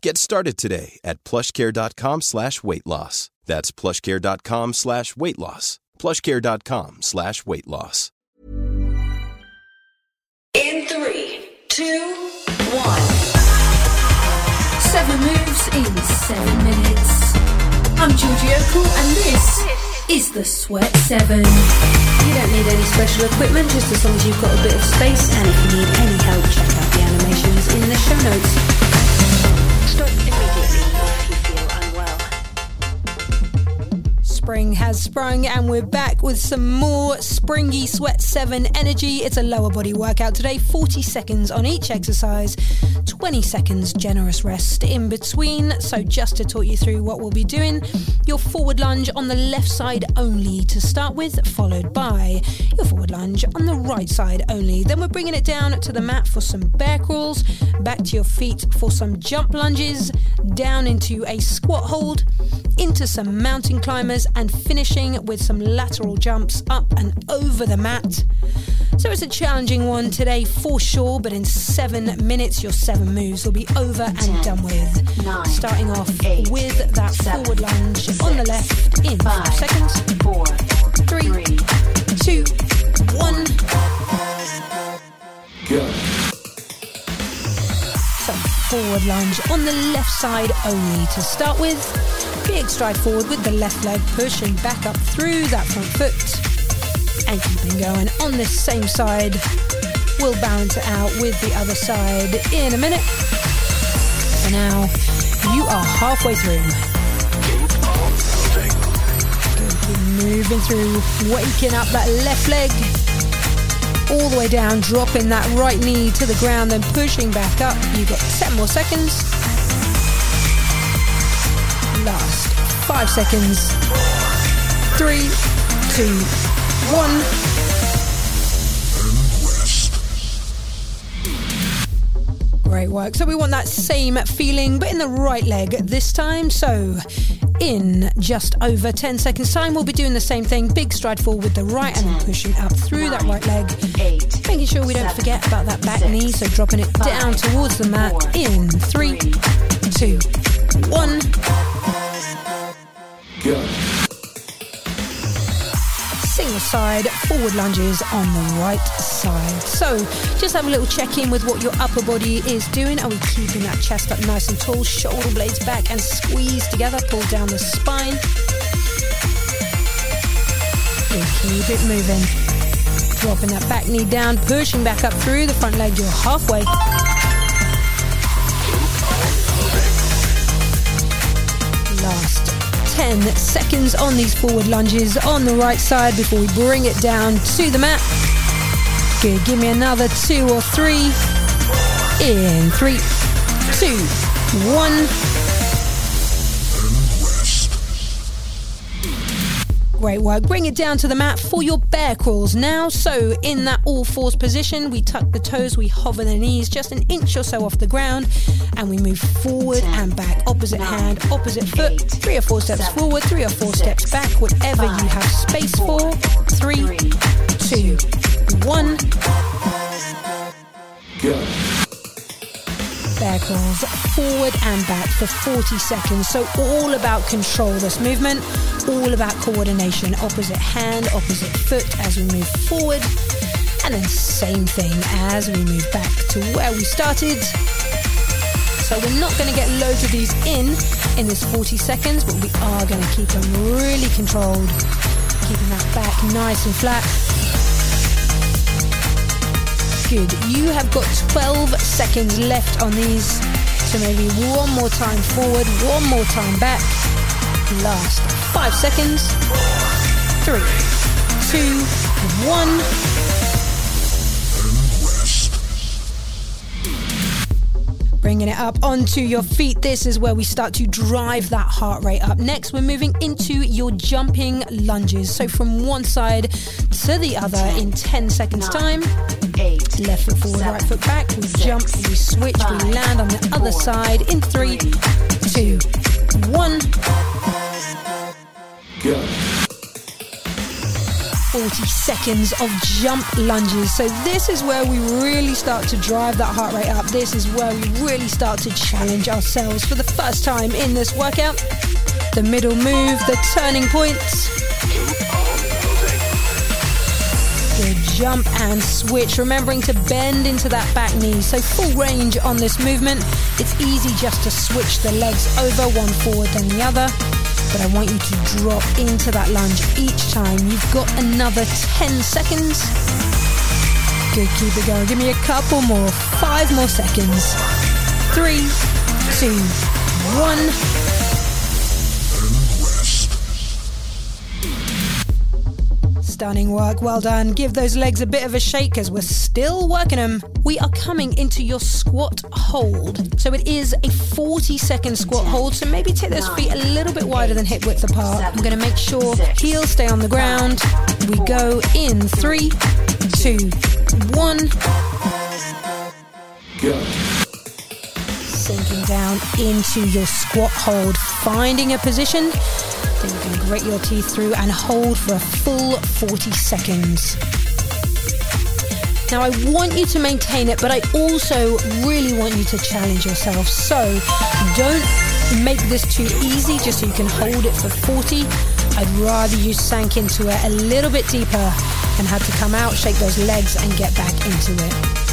Get started today at plushcare.com slash weight loss. That's plushcare.com slash weight loss. Plushcare.com slash weight loss. In three, two, one. Seven moves in seven minutes. I'm Georgie Okell and this is the Sweat 7. You don't need any special equipment, just as long as you've got a bit of space. And if you need any help, check out the animations in the show notes. Spring has sprung, and we're back with some more springy Sweat 7 energy. It's a lower body workout today, 40 seconds on each exercise, 20 seconds generous rest in between. So, just to talk you through what we'll be doing, your forward lunge on the left side only to start with, followed by your forward lunge on the right side only. Then we're bringing it down to the mat for some bear crawls, back to your feet for some jump lunges, down into a squat hold, into some mountain climbers, and finishing with some lateral jumps up and over the mat. So it's a challenging one today for sure, but in seven minutes, your seven moves will be over and Ten, done with. nine, Starting off eight, with that seven, forward lunge on the left in Five, five seconds. four, Three, three, two, one. So forward lunge on the left side only to start with. Big stride forward with the left leg pushing back up through that front foot. And keeping going on this same side. We'll balance it out with the other side in a minute. For now, you are halfway through. Moving through, waking up that left leg all the way down, dropping that right knee to the ground, then pushing back up. You've got 10 more seconds. Last five seconds. Three, two, one. Great work. So we want that same feeling, but in the right leg this time. So in just over 10 seconds time, we'll be doing the same thing. Big stride forward with the right and pushing up through that right leg. eight, Making sure we don't forget about that back six, knee. So dropping it down towards the mat four, in three, two, one. Single side forward lunges on the right side. So just have a little check in with what your upper body is doing. Are we keeping that chest up nice and tall? Shoulder blades back and squeeze together. Pull down the spine. And keep it moving. Dropping that back knee down, pushing back up through the front leg. You're halfway. 10 seconds on these forward lunges on the right side before we bring it down to the mat. Good. Give me another two or three. In three, two, one. Great work. Bring it down to the mat for your bear crawls now. So, in that all fours position, we tuck the toes, we hover the knees just an inch or so off the ground, and we move forward and back. Opposite hand, opposite foot. Three or four steps forward, three or four steps back, whatever you have space for. Three, two, one. Bear forward and back for 40 seconds. So, all about control this movement, all about coordination. Opposite hand, opposite foot as we move forward. And then, same thing as we move back to where we started. So, we're not going to get loads of these in in this 40 seconds, but we are going to keep them really controlled, keeping that back nice and flat. Good. You have got 12 seconds left on these. So maybe one more time forward, one more time back. Last five seconds. Three, two, one. Bringing it up onto your feet. This is where we start to drive that heart rate up. Next, we're moving into your jumping lunges. So from one side to the other in 10 seconds time. Eight. Left foot forward, seven, right foot back. We six, jump, we switch, five, we land on the other side in three, two, one. 40 seconds of jump lunges. So, this is where we really start to drive that heart rate up. This is where we really start to challenge ourselves for the first time in this workout. The middle move, the turning points. Good jump and switch, remembering to bend into that back knee. So, full range on this movement. It's easy just to switch the legs over, one forward then the other but I want you to drop into that lunge each time. You've got another 10 seconds. Good, keep it going. Give me a couple more. Five more seconds. Three, two, one. Stunning work, well done. Give those legs a bit of a shake as we're still working them. We are coming into your squat hold. So it is a 40 second squat hold, so maybe take those feet a little bit wider than hip width apart. I'm going to make sure heels stay on the ground. We go in three, two, one. Go. Sinking down into your squat hold, finding a position that you can grit your teeth through and hold for a full 40 seconds. Now, I want you to maintain it, but I also really want you to challenge yourself. So, don't make this too easy just so you can hold it for 40. I'd rather you sank into it a little bit deeper and had to come out, shake those legs, and get back into it.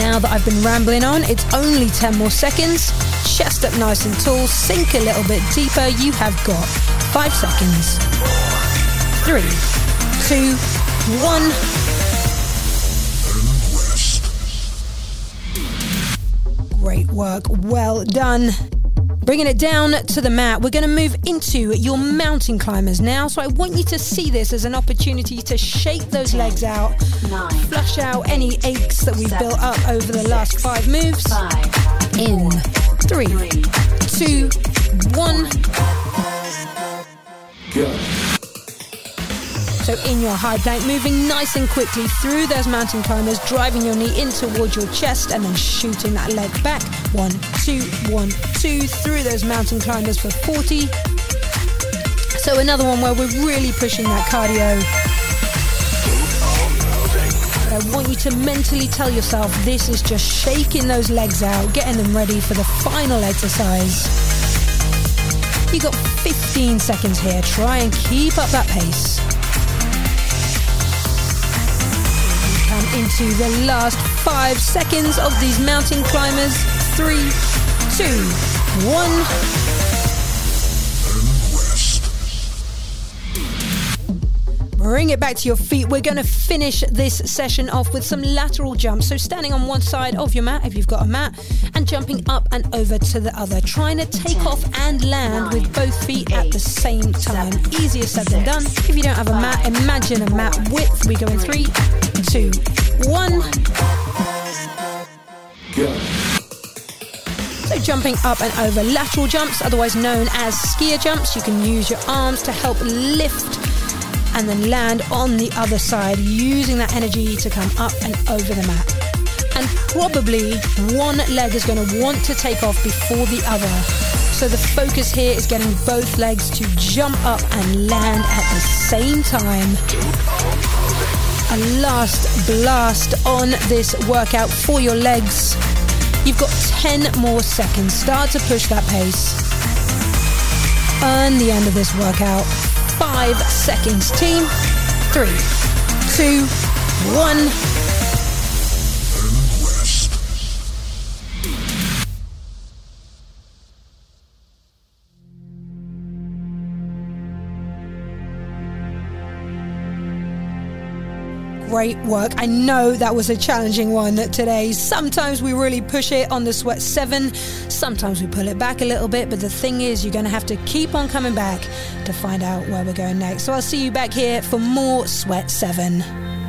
Now that I've been rambling on, it's only 10 more seconds. Chest up nice and tall, sink a little bit deeper. You have got five seconds. Three, two, one. Great work. Well done. Bringing it down to the mat, we're going to move into your mountain climbers now. So I want you to see this as an opportunity to shake those legs out, Nine. flush out any aches that we've built up over the last five moves. Five. In three, Three. two, one. In your high plank, moving nice and quickly through those mountain climbers, driving your knee in towards your chest and then shooting that leg back. One, two, one, two, through those mountain climbers for 40. So another one where we're really pushing that cardio. I want you to mentally tell yourself this is just shaking those legs out, getting them ready for the final exercise. You got 15 seconds here. Try and keep up that pace. Into the last five seconds of these mountain climbers. Three, two, one. Bring it back to your feet. We're going to finish this session off with some lateral jumps. So, standing on one side of your mat, if you've got a mat, and jumping up and over to the other. Trying to take off and land with both feet at the same time. Easier said than done. If you don't have a mat, imagine a mat width. We go in three, two, one. Go. So jumping up and over lateral jumps, otherwise known as skier jumps, you can use your arms to help lift and then land on the other side using that energy to come up and over the mat. And probably one leg is going to want to take off before the other. So the focus here is getting both legs to jump up and land at the same time. A last blast on this workout for your legs. You've got 10 more seconds. Start to push that pace. And the end of this workout. Five seconds, team. Three, two, one. Great work. I know that was a challenging one today. Sometimes we really push it on the Sweat 7, sometimes we pull it back a little bit, but the thing is, you're going to have to keep on coming back to find out where we're going next. So I'll see you back here for more Sweat 7.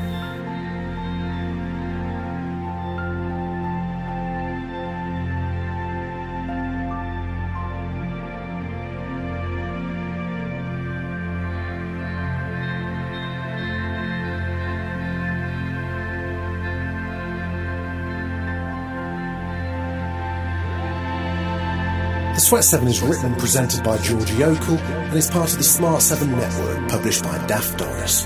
Sweat 7 is written and presented by Georgie Okell and is part of the Smart 7 network published by Daft Doris.